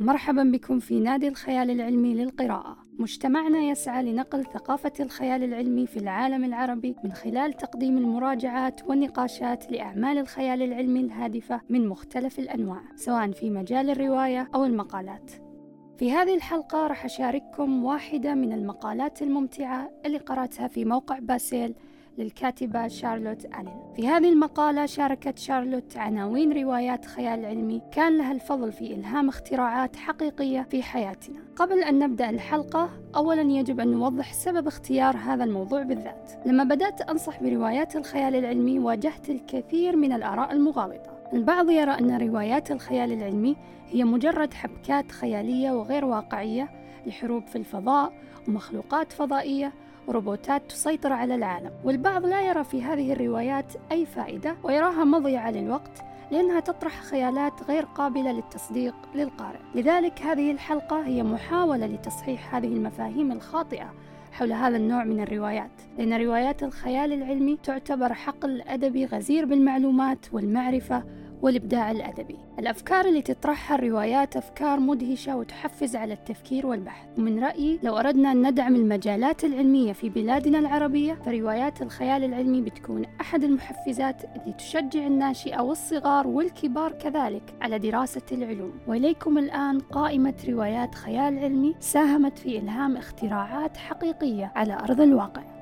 مرحبا بكم في نادي الخيال العلمي للقراءة. مجتمعنا يسعى لنقل ثقافة الخيال العلمي في العالم العربي من خلال تقديم المراجعات والنقاشات لأعمال الخيال العلمي الهادفة من مختلف الأنواع سواء في مجال الرواية أو المقالات. في هذه الحلقة راح أشارككم واحدة من المقالات الممتعة اللي قرأتها في موقع باسيل للكاتبة شارلوت ألين. في هذه المقالة شاركت شارلوت عناوين روايات خيال علمي كان لها الفضل في إلهام اختراعات حقيقية في حياتنا. قبل أن نبدأ الحلقة أولا يجب أن نوضح سبب اختيار هذا الموضوع بالذات. لما بدأت أنصح بروايات الخيال العلمي واجهت الكثير من الآراء المغالطة. البعض يرى أن روايات الخيال العلمي هي مجرد حبكات خيالية وغير واقعية لحروب في الفضاء ومخلوقات فضائية وروبوتات تسيطر على العالم والبعض لا يرى في هذه الروايات أي فائدة ويراها مضيعة للوقت لأنها تطرح خيالات غير قابلة للتصديق للقارئ. لذلك هذه الحلقة هي محاولة لتصحيح هذه المفاهيم الخاطئة حول هذا النوع من الروايات لأن روايات الخيال العلمي تعتبر حقل أدبي غزير بالمعلومات والمعرفة والإبداع الأدبي. الأفكار اللي تطرحها الروايات أفكار مدهشة وتحفز على التفكير والبحث. ومن رأيي لو أردنا أن ندعم المجالات العلمية في بلادنا العربية فروايات الخيال العلمي بتكون أحد المحفزات اللي تشجع الناشئة والصغار والكبار كذلك على دراسة العلوم. وإليكم الآن قائمة روايات خيال علمي ساهمت في إلهام اختراعات حقيقية على أرض الواقع.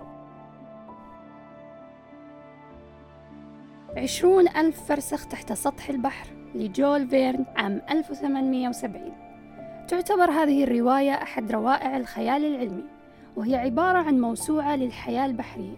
عشرون ألف فرسخ تحت سطح البحر لجول فيرن عام 1870 تعتبر هذه الرواية أحد روائع الخيال العلمي وهي عبارة عن موسوعة للحياة البحرية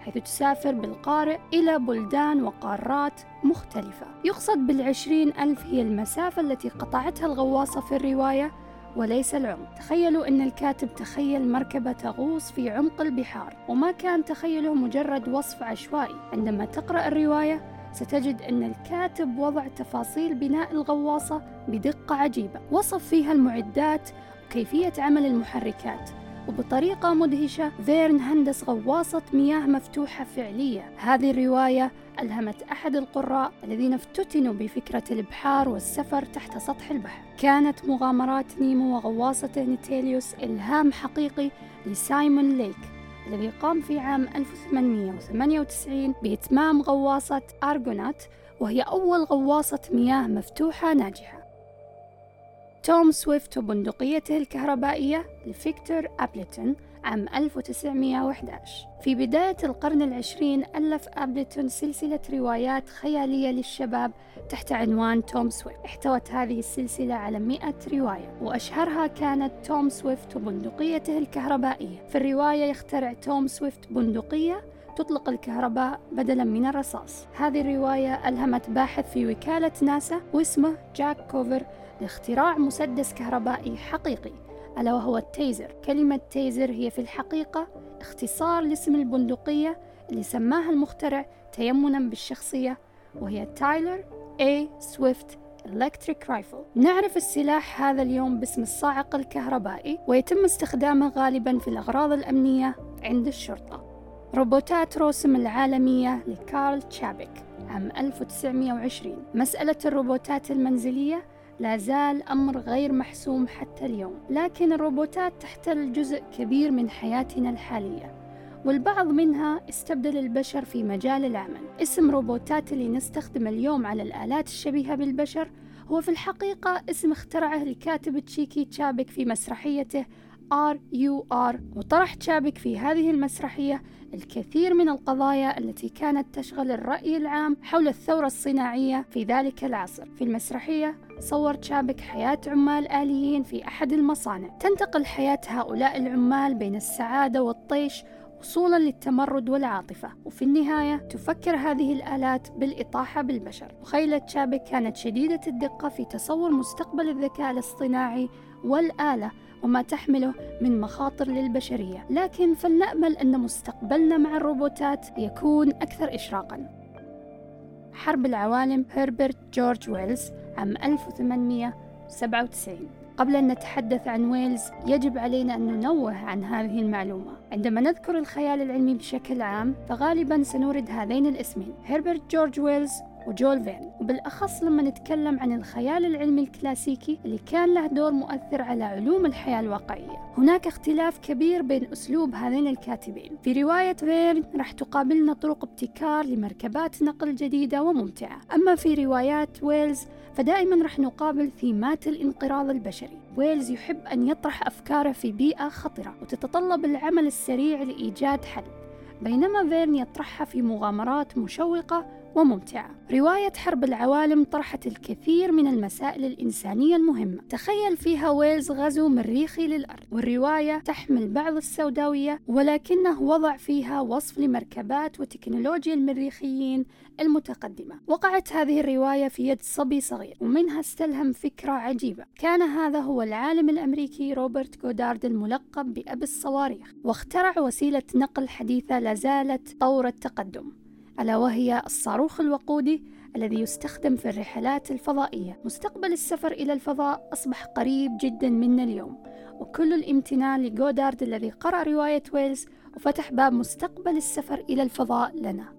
حيث تسافر بالقارئ إلى بلدان وقارات مختلفة. يقصد بالعشرين ألف هي المسافة التي قطعتها الغواصة في الرواية وليس العمق. تخيلوا أن الكاتب تخيل مركبة تغوص في عمق البحار وما كان تخيله مجرد وصف عشوائي. عندما تقرأ الرواية ستجد أن الكاتب وضع تفاصيل بناء الغواصة بدقة عجيبة. وصف فيها المعدات وكيفية عمل المحركات. وبطريقة مدهشة فيرن هندس غواصة مياه مفتوحة فعلية. هذه الرواية ألهمت أحد القراء الذين افتتنوا بفكرة الإبحار والسفر تحت سطح البحر. كانت مغامرات نيمو وغواصته نوتيلوس إلهام حقيقي لسايمون ليك الذي قام في عام 1898 بإتمام غواصة أرجونات وهي أول غواصة مياه مفتوحة ناجحة. توم سويفت وبندقيته الكهربائية لفيكتور أبلتون عام 1911 في بداية القرن العشرين ألف أبلتون سلسلة روايات خيالية للشباب تحت عنوان توم سويفت. احتوت هذه السلسلة على مئة رواية وأشهرها كانت توم سويفت وبندقيته الكهربائية. في الرواية يخترع توم سويفت بندقية تطلق الكهرباء بدلا من الرصاص. هذه الرواية ألهمت باحث في وكالة ناسا واسمه جاك كوفر لاختراع مسدس كهربائي حقيقي ألا وهو ال Taser. كلمة Taser هي في الحقيقة اختصار لاسم البندقية اللي سماها المخترع تيمنا بالشخصية وهي تايلر A Swift Electric Rifle. نعرف السلاح هذا اليوم باسم الصاعق الكهربائي ويتم استخدامه غالبا في الأغراض الأمنية عند الشرطة. روبوتات روسم العالمية لكارل تشابك عام 1920 مسألة الروبوتات المنزلية لا زال أمر غير محسوم حتى اليوم لكن الروبوتات تحتل جزء كبير من حياتنا الحالية والبعض منها استبدل البشر في مجال العمل. اسم روبوتات اللي نستخدم اليوم على الآلات الشبيهة بالبشر هو في الحقيقة اسم اخترعه الكاتب التشيكي تشابك في مسرحيته R.U.R. وطرح تشابك في هذه المسرحية الكثير من القضايا التي كانت تشغل الرأي العام حول الثورة الصناعية في ذلك العصر. في المسرحية صور تشابك حياة عمال آليين في أحد المصانع. تنتقل حياة هؤلاء العمال بين السعادة والطيش وصولا للتمرد والعاطفة. وفي النهاية تفكر هذه الآلات بالإطاحة بالبشر. مخيلة تشابك كانت شديدة الدقة في تصور مستقبل الذكاء الاصطناعي والآلة وما تحمله من مخاطر للبشرية. لكن فلنأمل أن مستقبلنا مع الروبوتات يكون أكثر إشراقا. حرب العوالم هربرت جورج ويلز عام 1897 قبل أن نتحدث عن ويلز يجب علينا أن ننوه عن هذه المعلومة. عندما نذكر الخيال العلمي بشكل عام فغالبا سنورد هذين الاسمين. هربرت جورج ويلز وجول فيرن وبالأخص لما نتكلم عن الخيال العلمي الكلاسيكي اللي كان له دور مؤثر على علوم الحياة الواقعية. هناك اختلاف كبير بين أسلوب هذين الكاتبين. في رواية فيرن راح تقابلنا طرق ابتكار لمركبات نقل جديدة وممتعة. أما في روايات ويلز فدائما راح نقابل ثيمات الانقراض البشري. ويلز يحب أن يطرح أفكاره في بيئة خطرة وتتطلب العمل السريع لإيجاد حل. بينما فيرن يطرحها في مغامرات مشوقة وممتعة. رواية حرب العوالم طرحت الكثير من المسائل الإنسانية المهمة. تخيل فيها ويلز غزو مريخي للأرض. والرواية تحمل بعض السوداوية ولكنه وضع فيها وصف لمركبات وتكنولوجيا المريخيين المتقدمة. وقعت هذه الرواية في يد صبي صغير ومنها استلهم فكرة عجيبة. كان هذا هو العالم الأمريكي روبرت جودارد الملقب بأب الصواريخ. واخترع وسيلة نقل حديثة لازالت طور التقدم. ألا وهي الصاروخ الوقودي الذي يستخدم في الرحلات الفضائية. مستقبل السفر إلى الفضاء أصبح قريب جدا منا اليوم وكل الامتنان لجودارد الذي قرأ رواية ويلز وفتح باب مستقبل السفر إلى الفضاء لنا.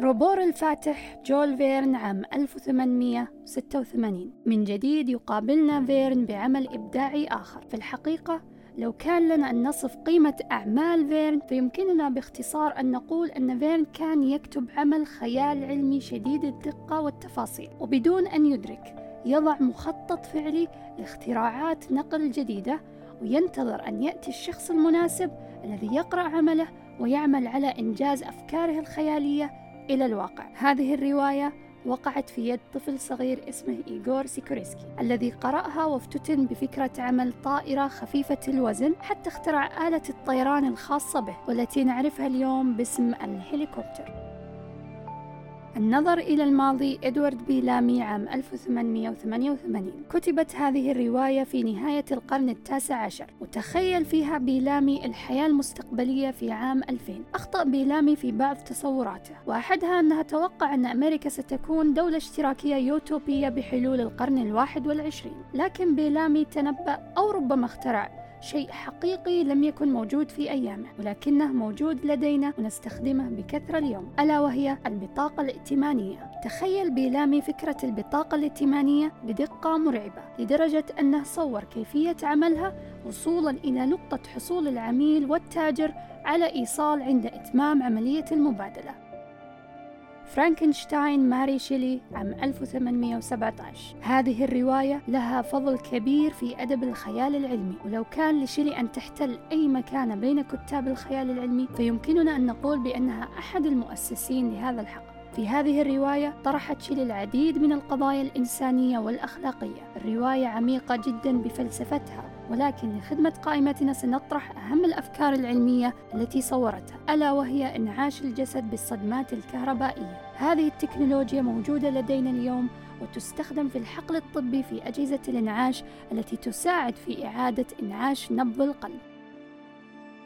روبور الفاتح جول فيرن عام 1886 من جديد يقابلنا فيرن بعمل إبداعي آخر. في الحقيقة لو كان لنا أن نصف قيمة أعمال فيرن فيمكننا باختصار أن نقول أن فيرن كان يكتب عمل خيال علمي شديد الدقة والتفاصيل وبدون أن يدرك يضع مخطط فعلي لاختراعات نقل جديدة وينتظر أن يأتي الشخص المناسب الذي يقرأ عمله ويعمل على إنجاز أفكاره الخيالية إلى الواقع. هذه الرواية وقعت في يد طفل صغير اسمه إيغور سيكوريسكي الذي قرأها وافتتن بفكرة عمل طائرة خفيفة الوزن حتى اخترع آلة الطيران الخاصة به والتي نعرفها اليوم باسم الهليكوبتر. النظر إلى الماضي إدوارد بيلامي عام 1888 كتبت هذه الرواية في نهاية القرن التاسع عشر. وتخيل فيها بيلامي الحياة المستقبلية في عام 2000 أخطأ بيلامي في بعض تصوراته. وأحدها أنها توقع أن أمريكا ستكون دولة اشتراكية يوتوبية بحلول القرن الواحد والعشرين. لكن بيلامي تنبأ أو ربما اخترع شيء حقيقي لم يكن موجود في أيامه ولكنه موجود لدينا ونستخدمه بكثرة اليوم. ألا وهي البطاقة الائتمانية. تخيل بيلامي فكرة البطاقة الائتمانية بدقة مرعبة لدرجة أنه صور كيفية عملها وصولا إلى نقطة حصول العميل والتاجر على إيصال عند إتمام عملية المبادلة. فرانكنشتاين ماري شيلي عام 1817 هذه الرواية لها فضل كبير في أدب الخيال العلمي ولو كان لشيلي أن تحتل أي مكان بين كتاب الخيال العلمي فيمكننا أن نقول بأنها أحد المؤسسين لهذا الحق. في هذه الرواية طرحت شيلي العديد من القضايا الإنسانية والأخلاقية. الرواية عميقة جدا بفلسفتها. ولكن لخدمة قائمتنا سنطرح أهم الأفكار العلمية التي صورتها ألا وهي إنعاش الجسد بالصدمات الكهربائية. هذه التكنولوجيا موجودة لدينا اليوم وتستخدم في الحقل الطبي في أجهزة الإنعاش التي تساعد في إعادة إنعاش نبض القلب.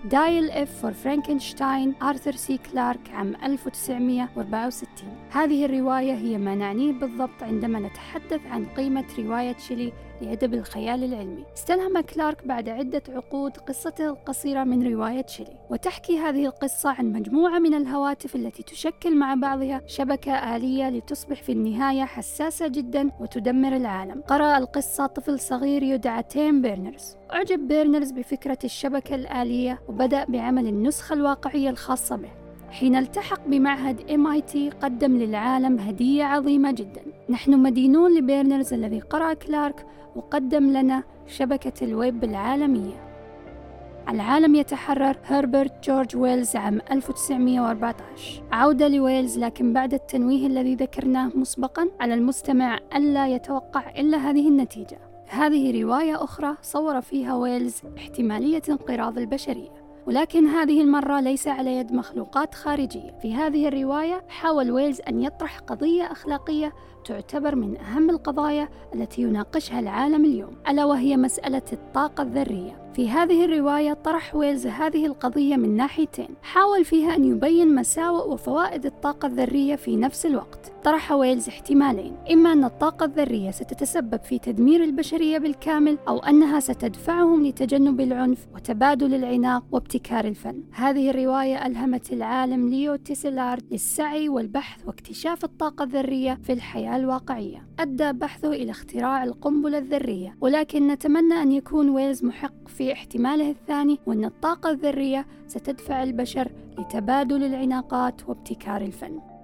Dial F for Frankenstein آرثر سي كلارك عام 1964 هذه الرواية هي ما نعنيه بالضبط عندما نتحدث عن قيمة رواية شيلي لأدب الخيال العلمي. استلهم كلارك بعد عدة عقود قصته القصيرة من رواية شيلي وتحكي هذه القصة عن مجموعة من الهواتف التي تشكل مع بعضها شبكة آلية لتصبح في النهاية حساسة جدا وتدمر العالم. قرأ القصة طفل صغير يدعى تيم بيرنرز. أعجب بيرنرز بفكرة الشبكة الآلية وبدأ بعمل النسخة الواقعية الخاصة به. حين التحق بمعهد MIT قدم للعالم هدية عظيمة جدا. نحن مدينون لبيرنرز الذي قرأ كلارك وقدم لنا شبكة الويب العالمية. العالم يتحرر. هربرت جورج ويلز عام 1914 عودة لويلز لكن بعد التنويه الذي ذكرناه مسبقا على المستمع ألا يتوقع إلا هذه النتيجة. هذه رواية أخرى صور فيها ويلز احتمالية انقراض البشرية. ولكن هذه المرة ليس على يد مخلوقات خارجية. في هذه الرواية حاول ويلز أن يطرح قضية أخلاقية تعتبر من أهم القضايا التي يناقشها العالم اليوم ألا وهي مسألة الطاقة الذرية. في هذه الرواية طرح ويلز هذه القضية من ناحيتين. حاول فيها أن يبين مساوئ وفوائد الطاقة الذرية في نفس الوقت. طرح ويلز احتمالين. إما أن الطاقة الذرية ستتسبب في تدمير البشرية بالكامل أو أنها ستدفعهم لتجنب العنف وتبادل العناق وابتكار الفن. هذه الرواية ألهمت العالم ليو تسيلارد للسعي والبحث واكتشاف الطاقة الذرية في الحياة الواقعية. أدى بحثه إلى اختراع القنبلة الذرية ولكن نتمنى أن يكون ويلز محق في احتماله الثاني وأن الطاقة الذرية ستدفع البشر لتبادل العناقات وابتكار الفن.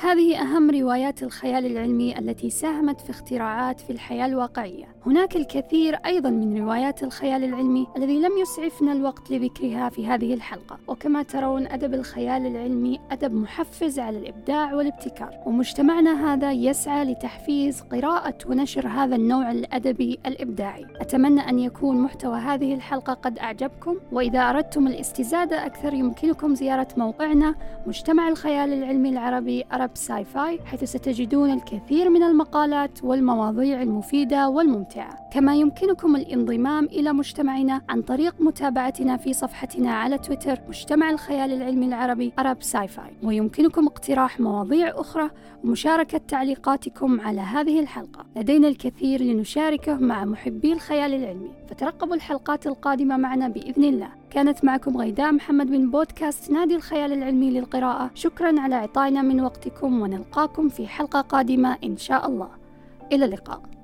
هذه أهم روايات الخيال العلمي التي ساهمت في اختراعات في الحياة الواقعية. هناك الكثير أيضا من روايات الخيال العلمي الذي لم يسعفنا الوقت لذكرها في هذه الحلقة، وكما ترون أدب الخيال العلمي أدب محفز على الإبداع والابتكار، ومجتمعنا هذا يسعى لتحفيز قراءة ونشر هذا النوع الأدبي الإبداعي. أتمنى أن يكون محتوى هذه الحلقة قد أعجبكم، وإذا أردتم الاستزادة أكثر يمكنكم زيارة موقعنا مجتمع الخيال العلمي العربي عرب Sci-Fi حيث ستجدون الكثير من المقالات والمواضيع المفيدة والممتعة. كما يمكنكم الانضمام إلى مجتمعنا عن طريق متابعتنا في صفحتنا على تويتر مجتمع الخيال العلمي العربي عرب Sci-Fi ويمكنكم اقتراح مواضيع أخرى ومشاركة تعليقاتكم على هذه الحلقة. لدينا الكثير لنشاركه مع محبي الخيال العلمي. فترقبوا الحلقات القادمة معنا بإذن الله. كانت معكم غيداء محمد من بودكاست نادي الخيال العلمي للقراءة. شكرا على إعطائنا من وقتكم ونلقاكم في حلقة قادمة إن شاء الله. إلى اللقاء.